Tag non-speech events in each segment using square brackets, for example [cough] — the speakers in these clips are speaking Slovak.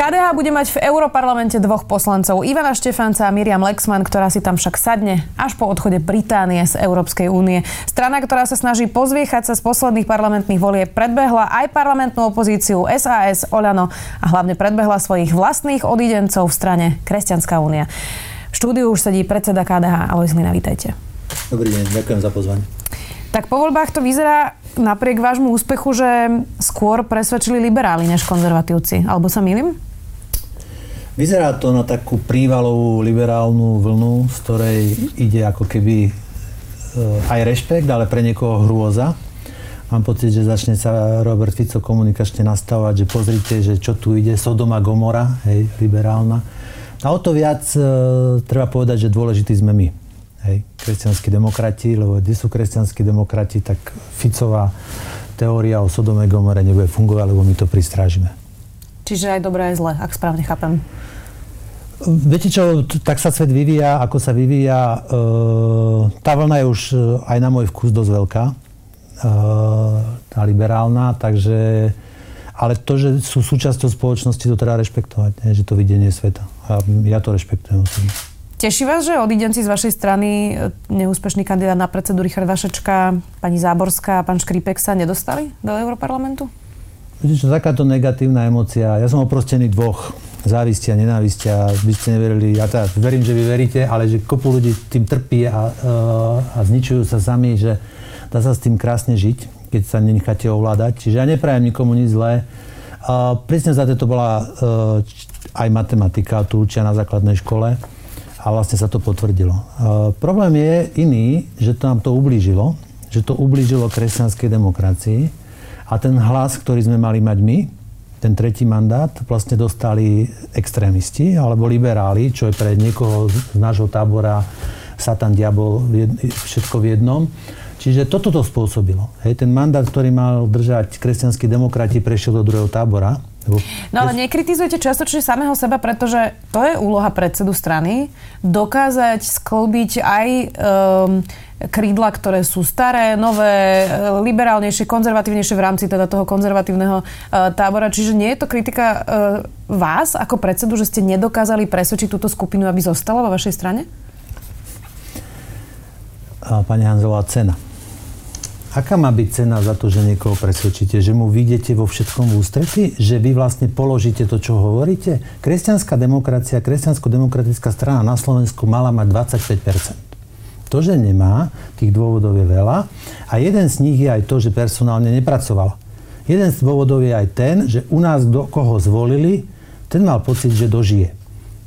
KDH bude mať v Európarlamente dvoch poslancov, Ivana Štefanca a Miriam Lexman, ktorá si tam však sadne až po odchode Británie z Európskej únie. Strana, ktorá sa snaží pozviechať sa z posledných parlamentných volieb, predbehla aj parlamentnú opozíciu SAS, Oľano a hlavne predbehla svojich vlastných odidencov v strane Kresťanská únia. V štúdiu už sedí predseda KDH. Alojz Lina, vítajte. Dobrý deň, ďakujem za pozvanie. Tak po voľbách to vyzerá napriek vášmu úspechu, že skôr presvedčili liberáli než konzervatívci. Alebo sa milím? Vyzerá to na takú prívalovú liberálnu vlnu, z ktorej ide ako keby e, aj rešpekt, ale pre niekoho hrôza. Mám pocit, že začne sa Robert Fico komunikačne nastavovať, že pozrite, že čo tu ide, Sodoma Gomora, hej, liberálna. A o to viac e, treba povedať, že dôležití sme my, hej, kresťanskí demokrati, lebo kde sú kresťanskí demokrati, tak Ficová teória o Sodome Gomore nebude fungovať, lebo my to pristrážime. Čiže aj dobré, aj zle, ak správne chápem. Viete čo, tak sa svet vyvíja, ako sa vyvíja. E, tá vlna je už e, aj na môj vkus dosť veľká, e, tá liberálna, takže... Ale to, že sú súčasťou spoločnosti, to treba rešpektovať, že to videnie sveta. A ja to rešpektujem. Teší vás, že odidenci z vašej strany, neúspešný kandidát na predsedu Richard Vašečka, pani Záborská a pán Škripek sa nedostali do Európarlamentu? Viete čo, takáto negatívna emocia. Ja som oprostený dvoch závistia, nenávistia, by ste neverili, ja teda verím, že vy veríte, ale že kopu ľudí tým trpí a, a zničujú sa sami, že dá sa s tým krásne žiť, keď sa nenecháte ovládať. Čiže ja neprajem nikomu nič zlé. A presne za to bola uh, aj matematika, tu učia na základnej škole a vlastne sa to potvrdilo. Uh, problém je iný, že to nám to ublížilo, že to ublížilo kresťanskej demokracii a ten hlas, ktorý sme mali mať my, ten tretí mandát vlastne dostali extrémisti alebo liberáli, čo je pre niekoho z nášho tábora Satan, diabol, všetko v jednom. Čiže toto to spôsobilo. Hej, ten mandát, ktorý mal držať kresťanskí demokrati, prešiel do druhého tábora. No ale nekritizujete častočne samého seba, pretože to je úloha predsedu strany, dokázať sklbiť aj um, krídla, ktoré sú staré, nové, e, liberálnejšie, konzervatívnejšie v rámci teda toho konzervatívneho uh, tábora. Čiže nie je to kritika uh, vás ako predsedu, že ste nedokázali presvedčiť túto skupinu, aby zostala vo vašej strane? Pani Hanzová, cena. Aká má byť cena za to, že niekoho presvedčíte? Že mu vidíte vo všetkom v ústretí? Že vy vlastne položíte to, čo hovoríte? Kresťanská demokracia, kresťansko-demokratická strana na Slovensku mala mať 25 to, že nemá, tých dôvodov je veľa. A jeden z nich je aj to, že personálne nepracoval. Jeden z dôvodov je aj ten, že u nás, do koho zvolili, ten mal pocit, že dožije.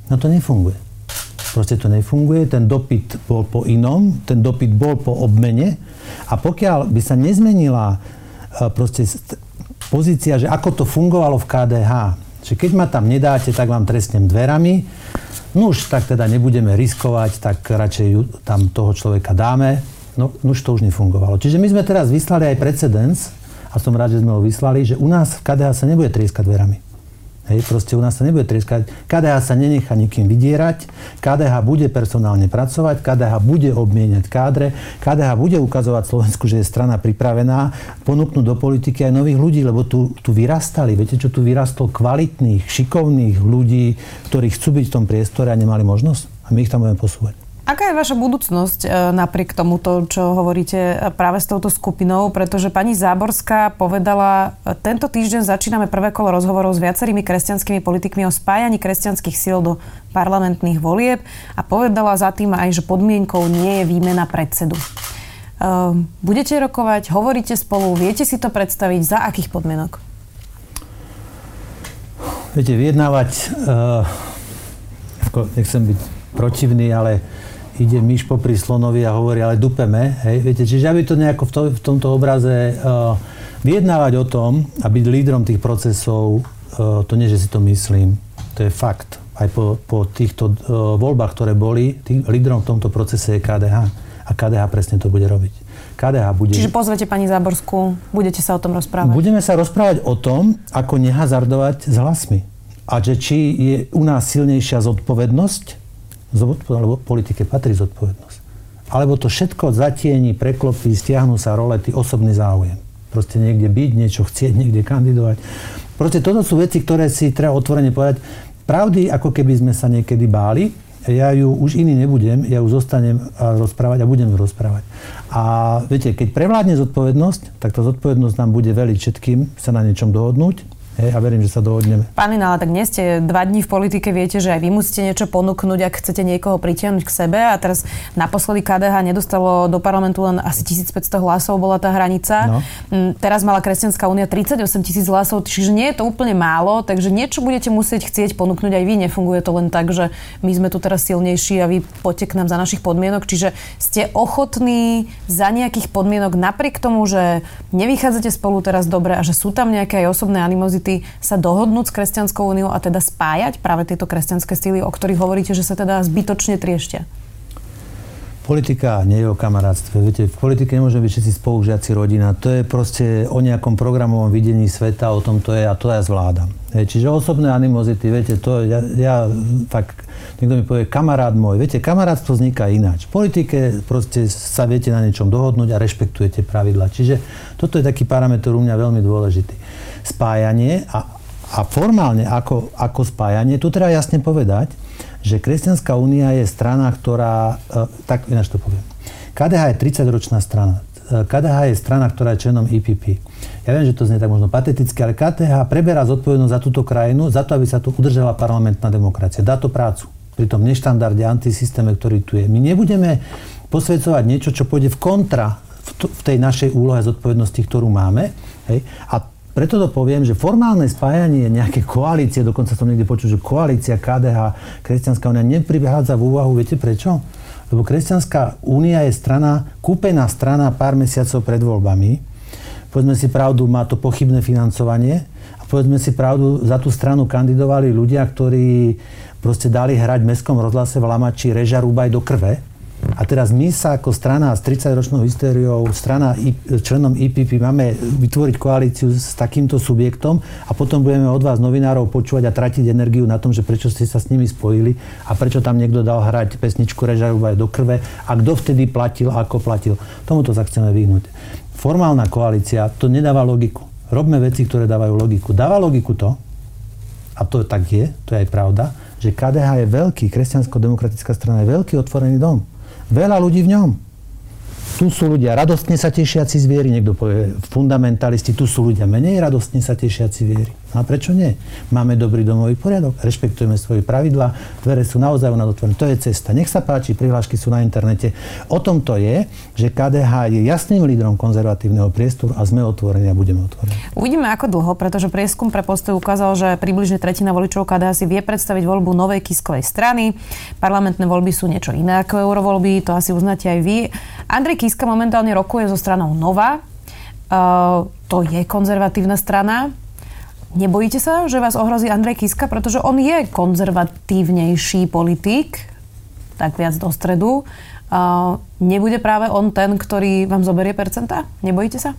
No to nefunguje. Proste to nefunguje, ten dopyt bol po inom, ten dopyt bol po obmene a pokiaľ by sa nezmenila e, proste pozícia, že ako to fungovalo v KDH, že keď ma tam nedáte, tak vám trestnem dverami, No už tak teda nebudeme riskovať, tak radšej tam toho človeka dáme. No, no už to už nefungovalo. Čiže my sme teraz vyslali aj precedens, a som rád, že sme ho vyslali, že u nás v KDH sa nebude trieskať dverami. Hej, proste u nás sa nebude trieskať. KDH sa nenechá nikým vydierať, KDH bude personálne pracovať, KDH bude obmieniať kádre, KDH bude ukazovať Slovensku, že je strana pripravená ponúknuť do politiky aj nových ľudí, lebo tu, tu vyrastali. Viete, čo tu vyrastol kvalitných, šikovných ľudí, ktorí chcú byť v tom priestore a nemali možnosť? A my ich tam budeme posúvať. Aká je vaša budúcnosť e, napriek tomuto, čo hovoríte e, práve s touto skupinou? Pretože pani Záborská povedala, e, tento týždeň začíname prvé kolo rozhovorov s viacerými kresťanskými politikmi o spájaní kresťanských síl do parlamentných volieb a povedala za tým aj, že podmienkou nie je výmena predsedu. Budete rokovať, hovoríte spolu, viete si to predstaviť, za akých podmienok? Viete, vyjednávať, uh, nechcem byť protivný, ale ide myš popri slonovi a hovorí, ale dupeme. Hej, viete, čiže aby to nejako v, to, v tomto obraze uh, vyjednávať o tom a byť lídrom tých procesov, uh, to nie, že si to myslím, to je fakt. Aj po, po týchto uh, voľbách, ktoré boli, tým lídrom v tomto procese je KDH. A KDH presne to bude robiť. KDH bude... Čiže pozvete pani Záborskú, budete sa o tom rozprávať? Budeme sa rozprávať o tom, ako nehazardovať s hlasmi a že či je u nás silnejšia zodpovednosť, lebo politike patrí zodpovednosť. Alebo to všetko zatieni, preklopí, stiahnu sa rolety, osobný záujem. Proste niekde byť, niečo chcieť, niekde kandidovať. Proste toto sú veci, ktoré si treba otvorene povedať. Pravdy, ako keby sme sa niekedy báli, ja ju už iný nebudem, ja ju zostanem rozprávať a budem ju rozprávať. A viete, keď prevládne zodpovednosť, tak tá zodpovednosť nám bude veliť všetkým sa na niečom dohodnúť Hej, a verím, že sa dohodneme. Pán Inala, tak nie ste dva dní v politike, viete, že aj vy musíte niečo ponúknuť, ak chcete niekoho pritiahnuť k sebe. A teraz naposledy KDH nedostalo do parlamentu len asi 1500 hlasov, bola tá hranica. No. Mm, teraz mala Kresťanská únia 38 tisíc hlasov, čiže nie je to úplne málo, takže niečo budete musieť chcieť ponúknuť aj vy. Nefunguje to len tak, že my sme tu teraz silnejší a vy poďte k nám za našich podmienok. Čiže ste ochotní za nejakých podmienok napriek tomu, že nevychádzate spolu teraz dobre a že sú tam nejaké aj osobné animozity, univerzity sa dohodnúť s Kresťanskou úniou a teda spájať práve tieto kresťanské síly, o ktorých hovoríte, že sa teda zbytočne trieštia? Politika nie je o kamarátstve. Viete, v politike nemôžeme byť všetci spolužiaci rodina. To je proste o nejakom programovom videní sveta, o tom to je a to ja zvládam. Čiže osobné animozity, viete, to ja, ja tak, niekto mi povie, kamarát môj. Viete, kamarátstvo vzniká ináč. V politike proste sa viete na niečom dohodnúť a rešpektujete pravidla. Čiže toto je taký parameter u mňa veľmi dôležitý spájanie a, a formálne ako, ako spájanie, tu treba jasne povedať, že Kresťanská únia je strana, ktorá, e, tak ináč to poviem, KDH je 30-ročná strana. E, KDH je strana, ktorá je členom IPP. Ja viem, že to znie tak možno pateticky, ale KDH preberá zodpovednosť za túto krajinu, za to, aby sa tu udržala parlamentná demokracia. Dá to prácu pri tom neštandarde, antisystéme, ktorý tu je. My nebudeme posvedcovať niečo, čo pôjde v kontra v tej našej úlohe zodpovednosti, ktorú máme. Hej? A preto to poviem, že formálne spájanie nejaké koalície, dokonca som niekde počul, že koalícia KDH, Kresťanská únia, neprichádza v úvahu. Viete prečo? Lebo Kresťanská únia je strana, kúpená strana pár mesiacov pred voľbami. Povedzme si pravdu, má to pochybné financovanie. A povedzme si pravdu, za tú stranu kandidovali ľudia, ktorí proste dali hrať v mestskom rozhlase v Lamači Reža Rúbaj do krve a teraz my sa ako strana s 30-ročnou hysteriou, strana členom IPP máme vytvoriť koalíciu s takýmto subjektom a potom budeme od vás novinárov počúvať a tratiť energiu na tom, že prečo ste sa s nimi spojili a prečo tam niekto dal hrať pesničku aj do krve a kto vtedy platil a ako platil. Tomuto sa chceme vyhnúť. Formálna koalícia, to nedáva logiku. Robme veci, ktoré dávajú logiku. Dáva logiku to, a to tak je, to je aj pravda, že KDH je veľký, kresťansko-demokratická strana je veľký otvorený dom. Veľa ľudí v ňom. Tu sú ľudia radostne sa tešiaci z viery, niekto povie fundamentalisti, tu sú ľudia menej radostne sa tešiaci viery. A prečo nie? Máme dobrý domový poriadok, rešpektujeme svoje pravidlá, dvere sú naozaj u nás otvorené. To je cesta. Nech sa páči, prihlášky sú na internete. O tom to je, že KDH je jasným lídrom konzervatívneho priestoru a sme otvorení a budeme otvorení. Uvidíme ako dlho, pretože prieskum pre postoj ukázal, že približne tretina voličov KDH si vie predstaviť voľbu novej kiskovej strany. Parlamentné voľby sú niečo iné ako eurovoľby, to asi uznáte aj vy. Andrej Kiska momentálne rokuje so stranou Nova. Uh, to je konzervatívna strana. Nebojíte sa, že vás ohrozí Andrej Kiska, pretože on je konzervatívnejší politik, tak viac do stredu. Uh, nebude práve on ten, ktorý vám zoberie percentá? Nebojíte sa?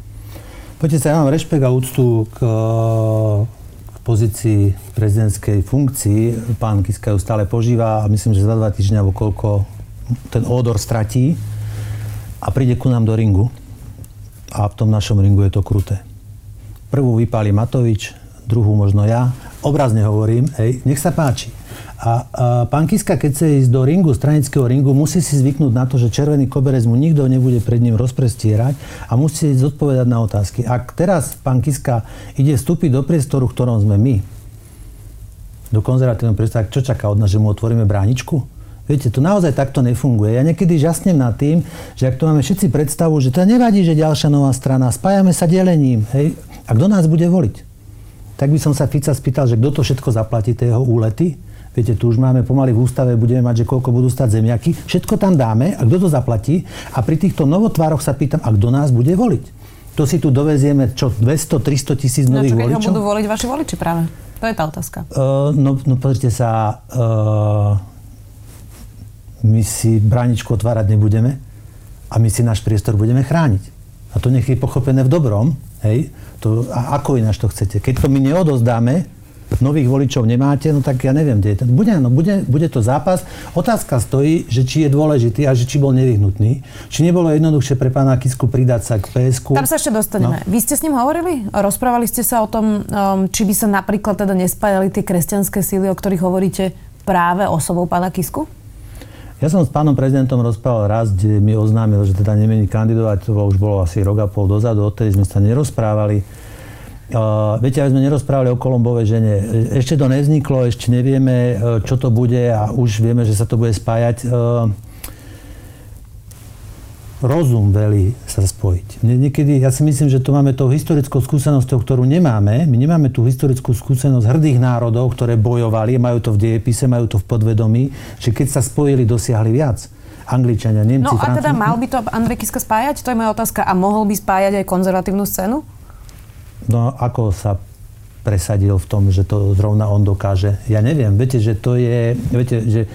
Poďte sa, ja mám rešpekt a úctu k, k pozícii prezidentskej funkcii. Pán Kiska ju stále požíva a myslím, že za dva týždňa koľko ten ódor stratí a príde ku nám do ringu. A v tom našom ringu je to kruté. Prvú vypáli Matovič, druhú možno ja. Obrazne hovorím, hej, nech sa páči. A, a pán Kiska, keď chce ísť do ringu, stranického ringu, musí si zvyknúť na to, že červený koberec mu nikto nebude pred ním rozprestierať a musí zodpovedať na otázky. Ak teraz pán Kiska ide vstúpiť do priestoru, v ktorom sme my, do konzervatívneho priestoru, čo čaká od nás, že mu otvoríme bráničku? Viete, to naozaj takto nefunguje. Ja niekedy žasnem nad tým, že ak tu máme všetci predstavu, že to nevadí, že ďalšia nová strana, spájame sa delením, hej, a kto nás bude voliť? tak by som sa Fica spýtal, že kto to všetko zaplatí, tie jeho úlety. Viete, tu už máme pomaly v ústave, budeme mať, že koľko budú stať zemiaky. Všetko tam dáme a kto to zaplatí? A pri týchto novotvároch sa pýtam, a kto nás bude voliť? To si tu dovezieme, čo, 200-300 tisíc no, nových no, voličov? No budú voliť vaši voliči práve? To je tá otázka. Uh, no, no pozrite sa, uh, my si bráničku otvárať nebudeme a my si náš priestor budeme chrániť. A to nech je pochopené v dobrom, hej, to, a ako ináč to chcete? Keď to my neodozdáme, nových voličov nemáte, no tak ja neviem, kde je ten. Bude, no, bude, bude to zápas. Otázka stojí, že či je dôležitý a že či bol nevyhnutný. Či nebolo jednoduchšie pre pána Kisku pridať sa k PSK. Tam sa ešte dostaneme. No. Vy ste s ním hovorili? Rozprávali ste sa o tom, um, či by sa napríklad teda nespájali tie kresťanské síly, o ktorých hovoríte práve osobou pána Kisku? Ja som s pánom prezidentom rozprával raz, kde mi oznámil, že teda nemení kandidovať, to už bolo asi rok a pol dozadu, odtedy sme sa nerozprávali. Uh, viete, aby sme nerozprávali o Kolombovej žene. Ešte to nevzniklo, ešte nevieme, čo to bude a už vieme, že sa to bude spájať. Uh, rozum velí sa spojiť. Niekedy, ja si myslím, že tu máme tou historickou skúsenosťou, ktorú nemáme. My nemáme tú historickú skúsenosť hrdých národov, ktoré bojovali, majú to v dejepise, majú to v podvedomí, že keď sa spojili, dosiahli viac. Angličania, Nemci, No a teda mal by to Andrej Kiska spájať? To je moja otázka. A mohol by spájať aj konzervatívnu scénu? No ako sa presadil v tom, že to zrovna on dokáže? Ja neviem. Viete, že to je... Viete, že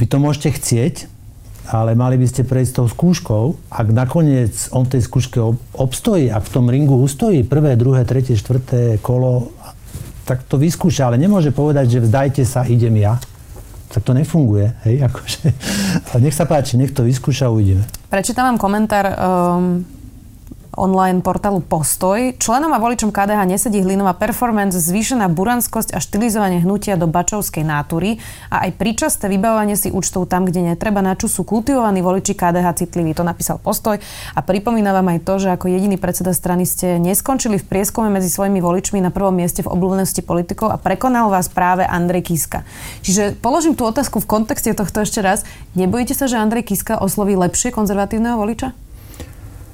vy to môžete chcieť, ale mali by ste prejsť tou skúškou. Ak nakoniec on tej skúške obstojí, ak v tom ringu ustojí prvé, druhé, tretie, štvrté kolo, tak to vyskúša, ale nemôže povedať, že vzdajte sa, idem ja. Tak to nefunguje. Hej, [laughs] akože. Ale nech sa páči, nech to vyskúša, uvidíme. Prečítam vám komentár um, online portálu Postoj. Členom a voličom KDH nesedí hlinová performance, zvýšená buranskosť a štilizovanie hnutia do bačovskej nátury a aj príčasté vybavovanie si účtov tam, kde netreba, na čo sú kultivovaní voliči KDH citliví. To napísal Postoj a pripomína vám aj to, že ako jediný predseda strany ste neskončili v prieskume medzi svojimi voličmi na prvom mieste v obľúbenosti politikov a prekonal vás práve Andrej Kiska. Čiže položím tú otázku v kontexte tohto ešte raz. Nebojíte sa, že Andrej Kiska osloví lepšie konzervatívneho voliča?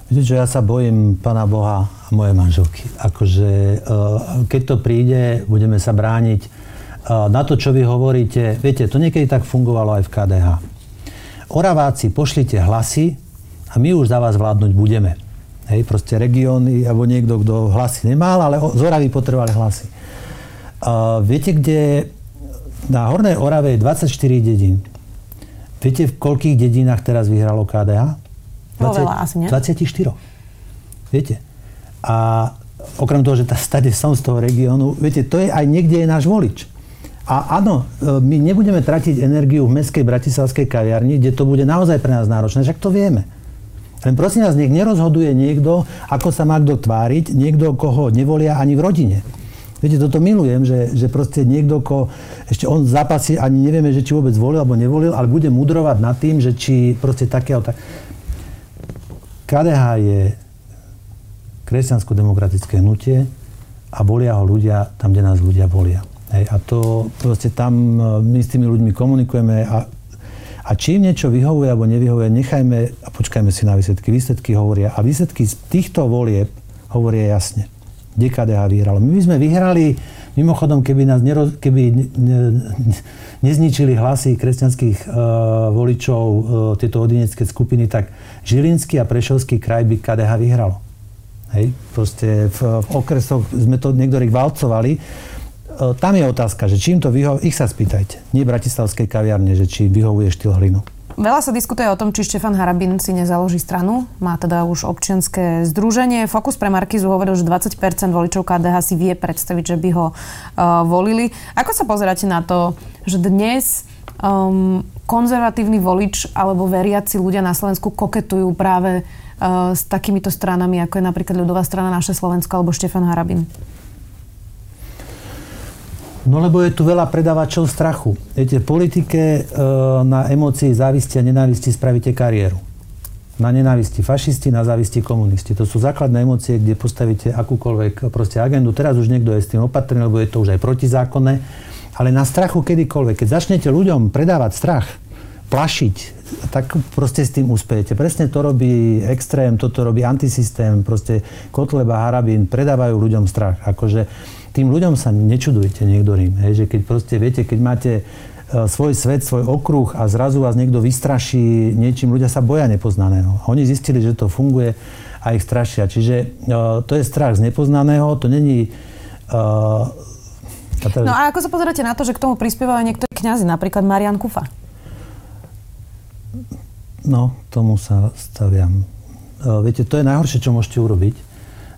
Viete čo, ja sa bojím Pána Boha a moje manželky. Akože, eh, keď to príde, budeme sa brániť. Eh, na to, čo vy hovoríte, viete, to niekedy tak fungovalo aj v KDH. Oraváci, pošlite hlasy a my už za vás vládnuť budeme. Hej, proste regióny, alebo niekto, kto hlasy nemal, ale z Oravy potrebovali hlasy. Uh, viete, kde na Hornej Orave je 24 dedín. Viete, v koľkých dedinách teraz vyhralo KDH? 20, veľa asi, nie? 24. Viete? A okrem toho, že tá stade som z toho regiónu, viete, to je aj niekde je náš volič. A áno, e, my nebudeme tratiť energiu v mestskej bratislavskej kaviarni, kde to bude naozaj pre nás náročné, však to vieme. Len prosím vás, nech nerozhoduje niekto, ako sa má kto tváriť, niekto, koho nevolia ani v rodine. Viete, toto milujem, že, že proste niekto, ko, ešte on zápasí, ani nevieme, že či vôbec volil alebo nevolil, ale bude mudrovať nad tým, že či proste také... KDH je kresťansko-demokratické hnutie a volia ho ľudia tam, kde nás ľudia volia. Hej, a to proste tam e, my s tými ľuďmi komunikujeme a, a či im niečo vyhovuje alebo nevyhovuje, nechajme a počkajme si na výsledky. Výsledky hovoria a výsledky z týchto volieb hovoria jasne. Kde KDH vyhralo. My by sme vyhrali, mimochodom, keby nás neroz, keby ne, ne, nezničili hlasy kresťanských uh, voličov uh, tieto odinecké skupiny, tak Žilinský a Prešovský kraj by KDH vyhralo. Hej, proste v, v okresoch sme to niektorých valcovali. Uh, tam je otázka, že čím to vyhovuje, ich sa spýtajte. Nie bratislavskej kaviarne, že či vyhovuje štýl hlinu. Veľa sa diskutuje o tom, či Štefan Harabin si nezaloží stranu. Má teda už občianské združenie. Fokus pre Markizu hovoril, že 20% voličov KDH si vie predstaviť, že by ho uh, volili. Ako sa pozeráte na to, že dnes um, konzervatívny volič alebo veriaci ľudia na Slovensku koketujú práve uh, s takýmito stranami, ako je napríklad ľudová strana Naše Slovensko alebo Štefan Harabin? No lebo je tu veľa predávačov strachu. Viete, v politike e, na emócii závisti a nenávisti spravíte kariéru. Na nenávisti fašisti, na závisti komunisti. To sú základné emócie, kde postavíte akúkoľvek proste agendu. Teraz už niekto je s tým opatrný, lebo je to už aj protizákonné. Ale na strachu kedykoľvek. Keď začnete ľuďom predávať strach, plašiť, tak proste s tým uspejete. Presne to robí extrém, toto robí antisystém, proste Kotleba, Harabín, predávajú ľuďom strach. Akože tým ľuďom sa nečudujte niektorým. Hej, že keď proste, viete, keď máte e, svoj svet, svoj okruh a zrazu vás niekto vystraší niečím, ľudia sa boja nepoznaného. Oni zistili, že to funguje a ich strašia. Čiže uh, to je strach z nepoznaného, to není... Uh, teraz... No a ako sa pozeráte na to, že k tomu prispievajú niektorí kňazi, napríklad Marian Kufa? No, tomu sa staviam. Uh, viete, to je najhoršie, čo môžete urobiť,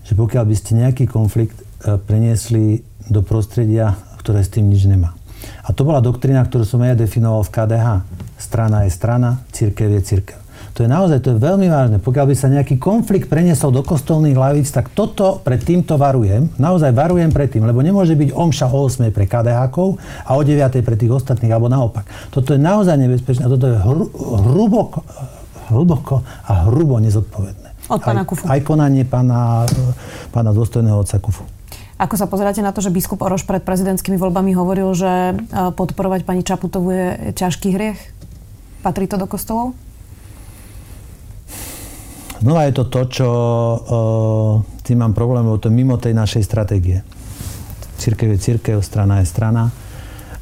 že pokiaľ by ste nejaký konflikt E, preniesli do prostredia, ktoré s tým nič nemá. A to bola doktrina, ktorú som ja definoval v KDH. Strana je strana, církev je církev. To je naozaj, to je veľmi vážne. Pokiaľ by sa nejaký konflikt preniesol do kostolných hlavíc, tak toto pred týmto varujem. Naozaj varujem pred tým, lebo nemôže byť omša o 8 pre KDH a o 9 pre tých ostatných, alebo naopak. Toto je naozaj nebezpečné toto je hru, hruboko, hlboko a hrubo nezodpovedné. Od pána Kufu. Aj, aj konanie pána, pána dôstojného otca Kufu. Ako sa pozeráte na to, že biskup Oroš pred prezidentskými voľbami hovoril, že e, podporovať pani Čaputovu je ťažký hriech? Patrí to do kostolov? Znova je to to, čo uh, tým mám problém, to mimo tej našej stratégie. Církev je církev, strana je strana.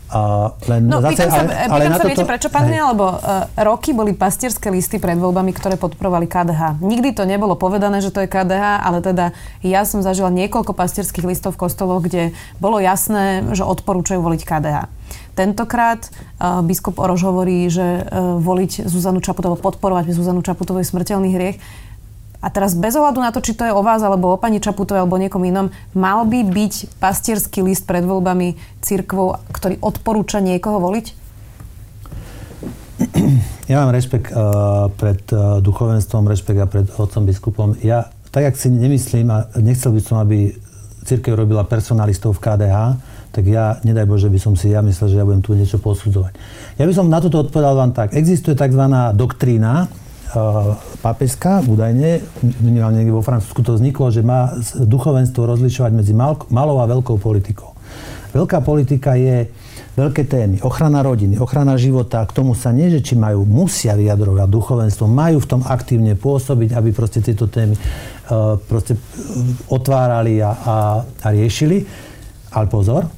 A len no, zase, pýtam sa, ale, ale sa toto... viete prečo, pán Lebo uh, roky boli pastierské listy pred voľbami, ktoré podporovali KDH. Nikdy to nebolo povedané, že to je KDH, ale teda ja som zažila niekoľko pastierských listov v kostoloch, kde bolo jasné, že odporúčajú voliť KDH. Tentokrát uh, biskup Orož hovorí, že uh, voliť Zuzanu Čaputovú, podporovať Zuzanu Čaputovú je smrteľný hriech. A teraz bez ohľadu na to, či to je o vás, alebo o pani Čaputovej, alebo niekom inom, mal by byť pastierský list pred voľbami církvou, ktorý odporúča niekoho voliť? Ja mám rešpekt uh, pred uh, duchovenstvom, rešpekt a pred otcom biskupom. Ja tak, ak si nemyslím a nechcel by som, aby církev robila personalistov v KDH, tak ja, nedaj Bože, by som si ja myslel, že ja budem tu niečo posudzovať. Ja by som na toto odpovedal vám tak. Existuje tzv. doktrína, pápežská, údajne, minimálne niekde vo Francúzsku to vzniklo, že má duchovenstvo rozlišovať medzi mal, malou a veľkou politikou. Veľká politika je veľké témy. Ochrana rodiny, ochrana života, k tomu sa nie, že či majú, musia vyjadrovať duchovenstvo, majú v tom aktívne pôsobiť, aby proste tieto témy uh, proste otvárali a, a, a riešili. Ale pozor,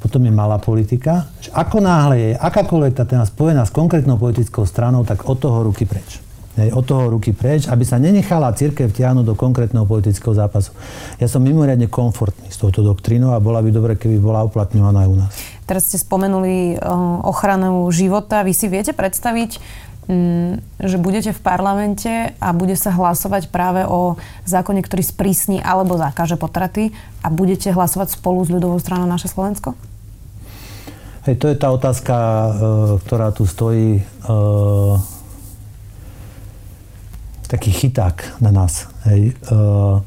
potom je malá politika, ako náhle je akákoľvek tá téma spojená s konkrétnou politickou stranou, tak od toho ruky preč. Hej, od toho ruky preč, aby sa nenechala církev vtiahnuť do konkrétneho politického zápasu. Ja som mimoriadne komfortný s touto doktrínou a bola by dobre, keby bola uplatňovaná aj u nás. Teraz ste spomenuli ochranu života. Vy si viete predstaviť, mm, že budete v parlamente a bude sa hlasovať práve o zákone, ktorý sprísni alebo zakáže potraty a budete hlasovať spolu s ľudovou stranou naše Slovensko? Hej, to je tá otázka, e, ktorá tu stojí e, taký chyták na nás. Hej. Uh,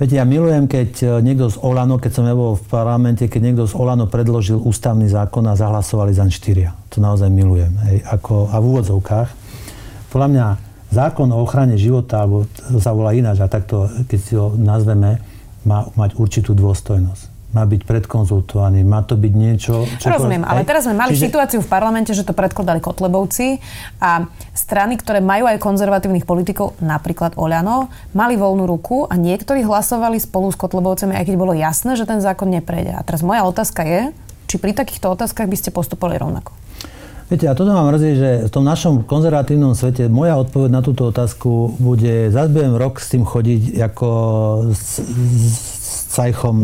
viete, ja milujem, keď e, niekto z Olano, keď som ja bol v parlamente, keď niekto z Olano predložil ústavný zákon a zahlasovali zaň štyria. To naozaj milujem. Hej. Ako, a v úvodzovkách. Podľa mňa zákon o ochrane života, alebo sa volá ináč, a takto, keď si ho nazveme, má mať určitú dôstojnosť má byť predkonzultovaný, má to byť niečo... Čo Rozumiem, ale teraz sme mali Čiže... situáciu v parlamente, že to predkladali Kotlebovci a strany, ktoré majú aj konzervatívnych politikov, napríklad Oľano, mali voľnú ruku a niektorí hlasovali spolu s Kotlebovcami, aj keď bolo jasné, že ten zákon neprejde. A teraz moja otázka je, či pri takýchto otázkach by ste postupovali rovnako? Viete, a toto mám mrzí, že v tom našom konzervatívnom svete moja odpoveď na túto otázku bude, zase budem rok s tým chodiť ako s, cajchom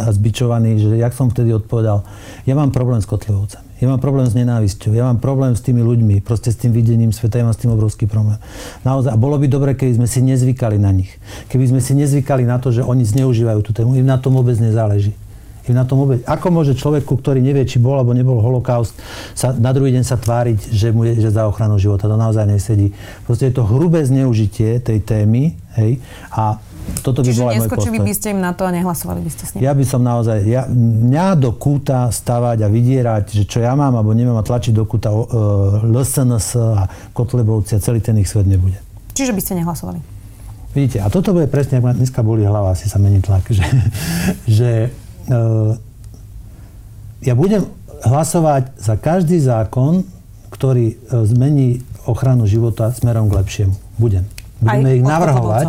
a zbičovaný, že jak som vtedy odpovedal, ja mám problém s kotlivovcami, ja mám problém s nenávisťou, ja mám problém s tými ľuďmi, proste s tým videním sveta, ja mám s tým obrovský problém. Naozaj, a bolo by dobre, keby sme si nezvykali na nich. Keby sme si nezvykali na to, že oni zneužívajú tú tému, im na tom vôbec nezáleží. Im na tom vôbec... Ako môže človeku, ktorý nevie, či bol alebo nebol holokaust, sa na druhý deň sa tváriť, že, mu je, že za ochranu života. To naozaj nesedí. Proste je to hrubé zneužitie tej témy, hej, a toto by Čiže neskočili by ste im na to a nehlasovali by ste s ním? Ja by som naozaj, ja, mňa do kúta stavať a vydierať, že čo ja mám alebo nemám a tlačiť do kúta uh, LSNS a Kotlebovci a celý ten ich svet nebude. Čiže by ste nehlasovali? Vidíte, a toto bude presne, ak ma dneska boli hlava, asi sa mení tlak, [laughs] že, že uh, ja budem hlasovať za každý zákon, ktorý uh, zmení ochranu života smerom k lepšiemu. Budem. Budeme Aj ich navrhovať.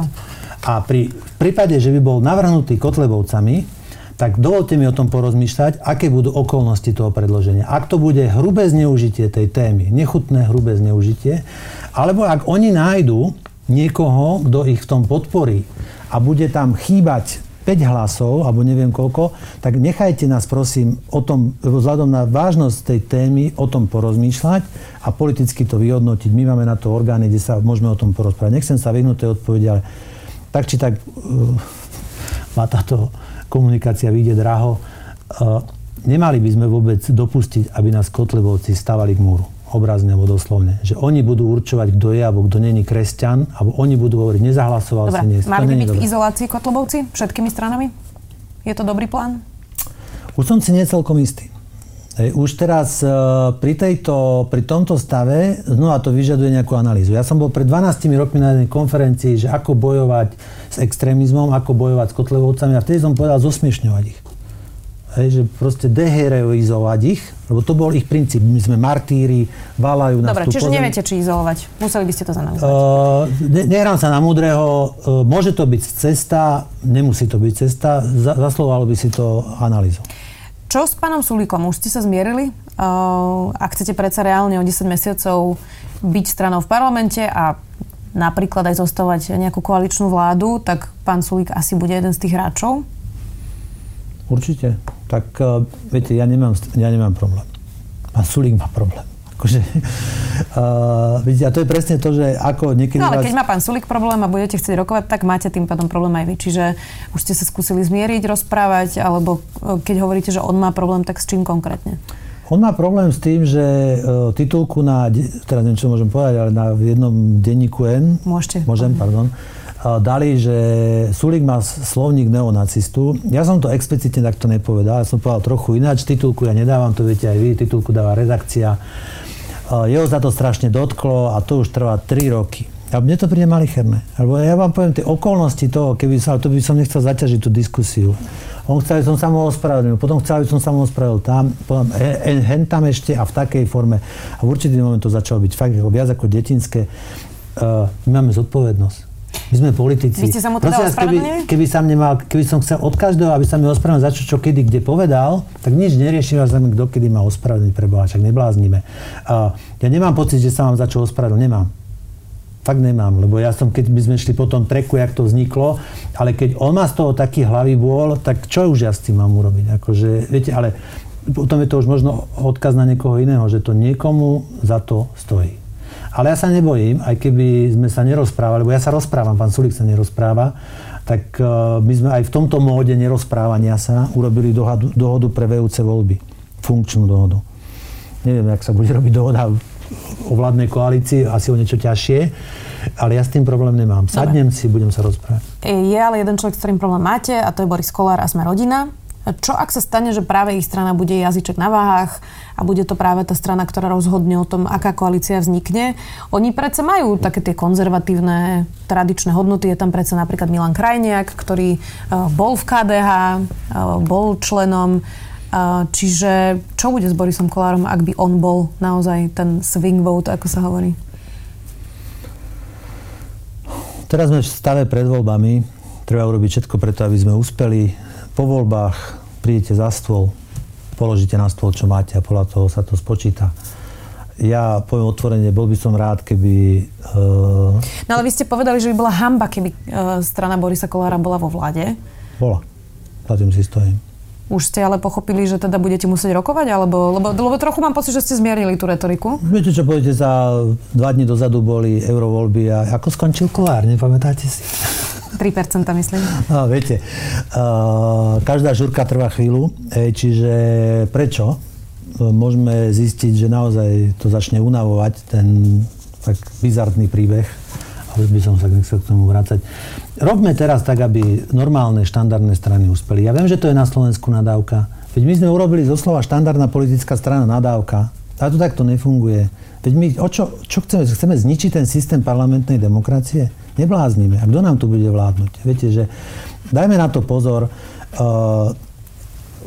A pri prípade, že by bol navrhnutý Kotlebovcami, tak dovolte mi o tom porozmýšľať, aké budú okolnosti toho predloženia. Ak to bude hrubé zneužitie tej témy, nechutné hrubé zneužitie, alebo ak oni nájdu niekoho, kto ich v tom podporí a bude tam chýbať 5 hlasov, alebo neviem koľko, tak nechajte nás prosím o tom, vzhľadom na vážnosť tej témy, o tom porozmýšľať a politicky to vyhodnotiť. My máme na to orgány, kde sa môžeme o tom porozprávať. Nechcem sa vyhnúť tej odpovedi, ale tak či tak uh, má táto komunikácia vyjde draho. Uh, nemali by sme vôbec dopustiť, aby nás Kotlebovci stavali k múru obrazne alebo doslovne. Že oni budú určovať, kto je alebo kto není kresťan, alebo oni budú hovoriť, nezahlasoval Dobre, si dnes. Mali by byť v izolácii Kotlebovci všetkými stranami? Je to dobrý plán? Už som si nie celkom istý. Už teraz e, pri, tejto, pri tomto stave znova to vyžaduje nejakú analýzu. Ja som bol pred 12 rokmi na jednej konferencii, že ako bojovať s extrémizmom, ako bojovať s kotlevovcami a vtedy som povedal zosmiešňovať ich. Hej, že proste deheroizovať ich, lebo to bol ich princíp. My sme martíri, valajú nás Dobre, tu čiže pozem. neviete, či izolovať. Museli by ste to zanalizovať. Uh, ne, nehrám sa na múdreho. Uh, môže to byť cesta, nemusí to byť cesta. Za, zaslovalo by si to analýzu. Čo s pánom Sulíkom? Už ste sa zmierili? Uh, ak chcete predsa reálne o 10 mesiacov byť stranou v parlamente a napríklad aj zostávať nejakú koaličnú vládu, tak pán Sulík asi bude jeden z tých hráčov? Určite. Tak uh, viete, ja nemám, ja nemám problém. Pán Sulík má problém. Akože, [laughs] uh, vidíte, a to je presne to, že ako niekedy... No ale vás... keď má pán Sulík problém a budete chcieť rokovať, tak máte tým pádom problém aj vy. Čiže už ste sa skúsili zmieriť, rozprávať, alebo uh, keď hovoríte, že on má problém, tak s čím konkrétne? On má problém s tým, že uh, titulku na, teraz neviem, čo môžem povedať, ale na v jednom denníku N... Môžete. Môžem, pardon. Uh, dali, že Sulík má slovník neonacistu. Ja som to explicitne takto nepovedal, ja som povedal trochu ináč. Titulku ja nedávam, to viete aj vy, titulku dáva redakcia. Jeho sa to strašne dotklo a to už trvá 3 roky. A mne to príde malicherné. Lebo ja vám poviem tie okolnosti toho, keby sa, to by som nechcel zaťažiť tú diskusiu. On chcel, aby som sa mu ospravedlnil, potom chcel, aby som sa mu ospravedlnil tam, potom hen, hen tam ešte a v takej forme. A v určitý moment to začalo byť fakt viac ako detinské. Uh, my máme zodpovednosť. My sme politici. Vy ste sa mu teda Prosím keby, keby, som nemal, keby som chcel od každého, aby sa mi ospravedlnil za čo, čo kedy, kde povedal, tak nič neriešim, za kto kedy má ospravedlniť pre Boha, však nebláznime. Uh, ja nemám pocit, že sa mám za čo ospravedlniť, nemám. Fakt nemám, lebo ja som, keď by sme šli po tom treku, jak to vzniklo, ale keď on má z toho taký hlavý bôl, tak čo už ja s tým mám urobiť? Akože, viete, ale potom je to už možno odkaz na niekoho iného, že to niekomu za to stojí. Ale ja sa nebojím, aj keby sme sa nerozprávali, lebo ja sa rozprávam, pán Sulík sa nerozpráva, tak uh, my sme aj v tomto móde nerozprávania sa urobili dohodu, dohodu pre vejúce voľby. Funkčnú dohodu. Neviem, jak sa bude robiť dohoda o vládnej koalícii, asi o niečo ťažšie, ale ja s tým problém nemám. Sadnem si, budem sa rozprávať. Je ale jeden človek, s ktorým problém máte a to je Boris Kolár a sme rodina. Čo ak sa stane, že práve ich strana bude jazyček na váhach a bude to práve tá strana, ktorá rozhodne o tom, aká koalícia vznikne? Oni predsa majú také tie konzervatívne tradičné hodnoty. Je tam predsa napríklad Milan Krajniak, ktorý uh, bol v KDH, uh, bol členom. Uh, čiže čo bude s Borisom Kolárom, ak by on bol naozaj ten swing vote, ako sa hovorí? Teraz sme v stave pred voľbami. Treba urobiť všetko preto, aby sme uspeli. Po voľbách prídete za stôl, položíte na stôl, čo máte a podľa toho sa to spočíta. Ja poviem otvorene, bol by som rád, keby... Uh, No ale vy ste povedali, že by bola hamba, keby uh, strana Borisa Kolára bola vo vláde. bola. Za tým si stojím. Už ste ale pochopili, že teda budete musieť rokovať? Alebo, lebo, lebo trochu mám pocit, že ste zmierili tú retoriku. Viete, čo poviete, za dva dní dozadu boli eurovoľby a ako skončil Kolár, nepamätáte si? 3% myslím. No, viete, uh, každá žurka trvá chvíľu, čiže prečo? E, Môžeme zistiť, že naozaj to začne unavovať, ten tak bizartný príbeh, ale by som sa nechcel k tomu vrácať. Robme teraz tak, aby normálne štandardné strany uspeli. Ja viem, že to je na Slovensku nadávka. Veď my sme urobili zo slova štandardná politická strana nadávka. A to takto nefunguje. Veď my, o čo, čo chceme? Chceme zničiť ten systém parlamentnej demokracie? Nebláznime. A kto nám tu bude vládnuť? Viete, že dajme na to pozor. Uh,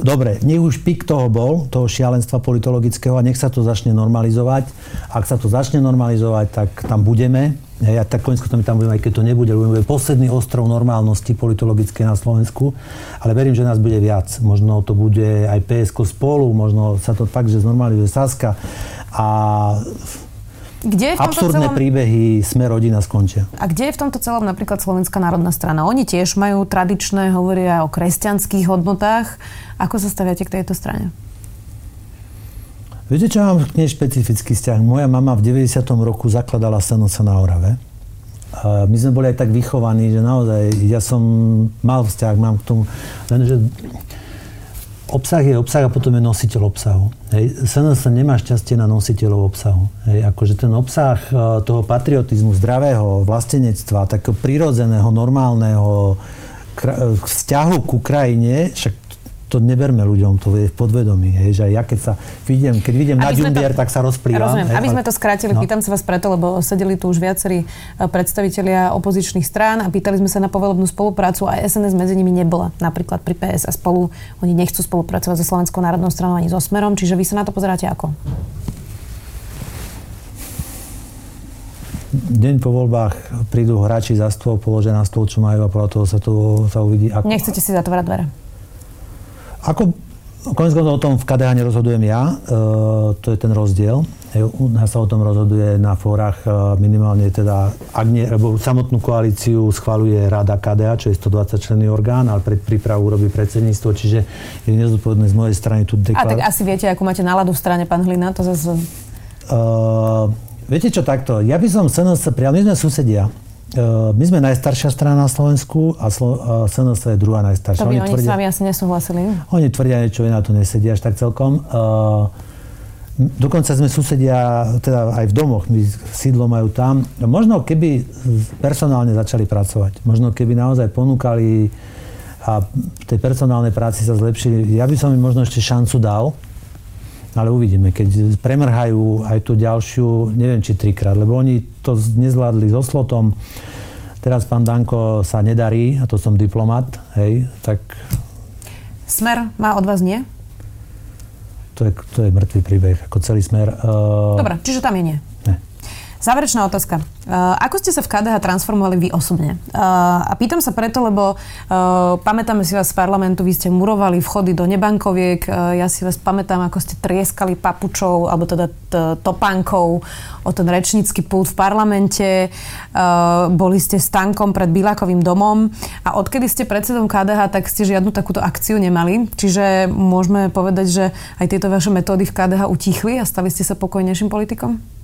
Dobre, nech už pik toho bol, toho šialenstva politologického a nech sa to začne normalizovať. Ak sa to začne normalizovať, tak tam budeme. Hej, a tak konecko to my tam budeme, aj keď to nebude, lebo bude posledný ostrov normálnosti politologickej na Slovensku. Ale verím, že nás bude viac. Možno to bude aj PSK spolu, možno sa to fakt, že znormalizuje Saska. A Kde je v absurdné celom... príbehy sme rodina skončia. A kde je v tomto celom napríklad Slovenská národná strana? Oni tiež majú tradičné, hovoria o kresťanských hodnotách. Ako sa staviate k tejto strane? Viete, čo mám k nej špecifický vzťah? Moja mama v 90. roku zakladala Stanoca na Orave. My sme boli aj tak vychovaní, že naozaj ja som mal vzťah, mám k tomu. Lenže obsah je obsah a potom je nositeľ obsahu. Hej. SNS nemá šťastie na nositeľov obsahu. Hej. Akože ten obsah e, toho patriotizmu, zdravého vlastenectva, takého prirodzeného, normálneho e, vzťahu ku krajine, však to neberme ľuďom, to je v podvedomí. Hej, že ja keď sa vidím, keď vidím na Ďumbier, tak sa rozplývam. Rozumiem. Hej, aby sme to skrátili, no. pýtam sa vás preto, lebo sedeli tu už viacerí e, predstavitelia opozičných strán a pýtali sme sa na povolebnú spoluprácu a SNS medzi nimi nebola. Napríklad pri PS a spolu oni nechcú spolupracovať so Slovenskou národnou stranou ani so Smerom, čiže vy sa na to pozeráte ako? deň po voľbách prídu hráči za stôl, položia na stôl, čo majú a podľa toho sa to sa uvidí. Ako... Nechcete si zatvárať dvere? Ako Konec koncov o tom v KDH nerozhodujem ja, e, to je ten rozdiel. U nás sa o tom rozhoduje na fórach e, minimálne teda, ak nie, lebo samotnú koalíciu schvaluje Rada KDH, čo je 120 členný orgán, ale pred prípravu robí predsedníctvo, čiže je nezodpovedné z mojej strany tu deklar... A tak asi viete, ako máte náladu v strane, pán Hlina, to zase... Uh, viete čo, takto, ja by som SNS prijal, my sme susedia, my sme najstaršia strana na Slovensku a Slo- SNS je druhá najstaršia. To by oni, oni tvrdia, s vami asi nesúhlasili. Oni tvrdia niečo na to nesedia až tak celkom. Eh, dokonca sme susedia, teda aj v domoch, my sídlo majú tam. Možno keby personálne začali pracovať, možno keby naozaj ponúkali a v tej personálnej práci sa zlepšili, ja by som im možno ešte šancu dal, ale uvidíme, keď premrhajú aj tú ďalšiu, neviem či trikrát, lebo oni to nezvládli so slotom. Teraz pán Danko sa nedarí, a to som diplomat, hej, tak... Smer má od vás nie? To je, to je mŕtvý príbeh, ako celý smer. Uh... Dobre, čiže tam je nie. Záverečná otázka. Uh, ako ste sa v KDH transformovali vy osobne? Uh, a pýtam sa preto, lebo uh, pamätáme si vás z parlamentu, vy ste murovali vchody do nebankoviek, ja si vás pamätám, ako ste trieskali papučou, alebo teda t- topánkou o ten rečnícky pult v parlamente, boli ste s tankom pred Bilakovým domom a odkedy ste predsedom KDH, tak ste žiadnu takúto akciu nemali. Čiže môžeme povedať, že aj tieto vaše metódy v KDH utichli a stali ste sa pokojnejším politikom?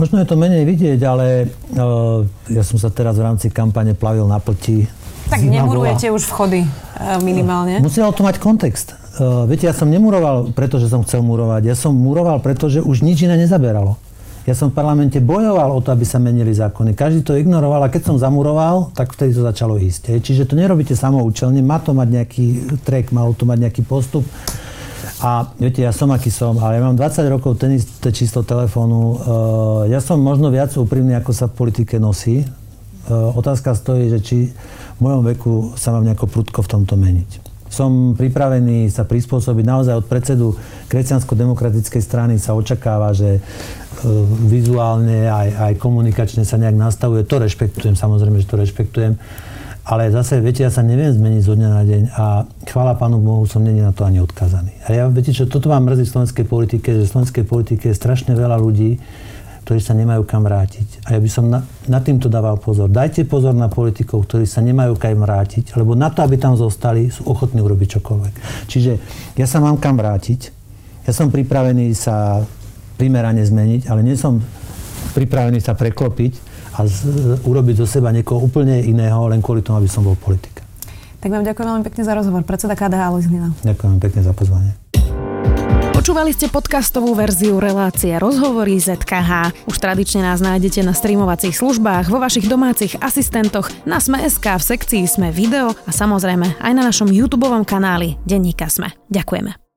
Možno je to menej vidieť, ale uh, ja som sa teraz v rámci kampane plavil na plti. Tak Zima nemurujete bola... už vchody uh, minimálne. Muselo to mať kontext. Uh, viete, ja som nemuroval, pretože som chcel murovať. Ja som muroval, pretože už nič iné nezaberalo. Ja som v parlamente bojoval o to, aby sa menili zákony. Každý to ignoroval a keď som zamuroval, tak vtedy to začalo ísť. Čiže to nerobíte samoučelne, má to mať nejaký trek, mal to mať nejaký postup. A viete, ja som aký som, ale ja mám 20 rokov ten isté číslo telefónu. Uh, ja som možno viac úprimný, ako sa v politike nosí. Uh, otázka stojí, že či v mojom veku sa mám nejako prudko v tomto meniť. Som pripravený sa prispôsobiť. Naozaj od predsedu kresťansko-demokratickej strany sa očakáva, že uh, vizuálne aj, aj komunikačne sa nejak nastavuje. To rešpektujem, samozrejme, že to rešpektujem ale zase, viete, ja sa neviem zmeniť zo dňa na deň a chvála Pánu Bohu, som není na to ani odkazaný. A ja, viete čo, toto vám mrzí v slovenskej politike, že v slovenskej politike je strašne veľa ľudí, ktorí sa nemajú kam vrátiť. A ja by som na, na týmto dával pozor. Dajte pozor na politikov, ktorí sa nemajú kam vrátiť, lebo na to, aby tam zostali, sú ochotní urobiť čokoľvek. Čiže ja sa mám kam vrátiť, ja som pripravený sa primerane zmeniť, ale nie som pripravený sa preklopiť a z, urobiť zo seba niekoho úplne iného, len kvôli tomu, aby som bol politik. Tak vám ďakujem veľmi pekne za rozhovor. Predseda KDH Alois Ďakujem pekne za pozvanie. Počúvali ste podcastovú verziu relácie Rozhovory ZKH. Už tradične nás nájdete na streamovacích službách, vo vašich domácich asistentoch, na Sme.sk, v sekcii Sme video a samozrejme aj na našom YouTube kanáli Denníka Sme. Ďakujeme.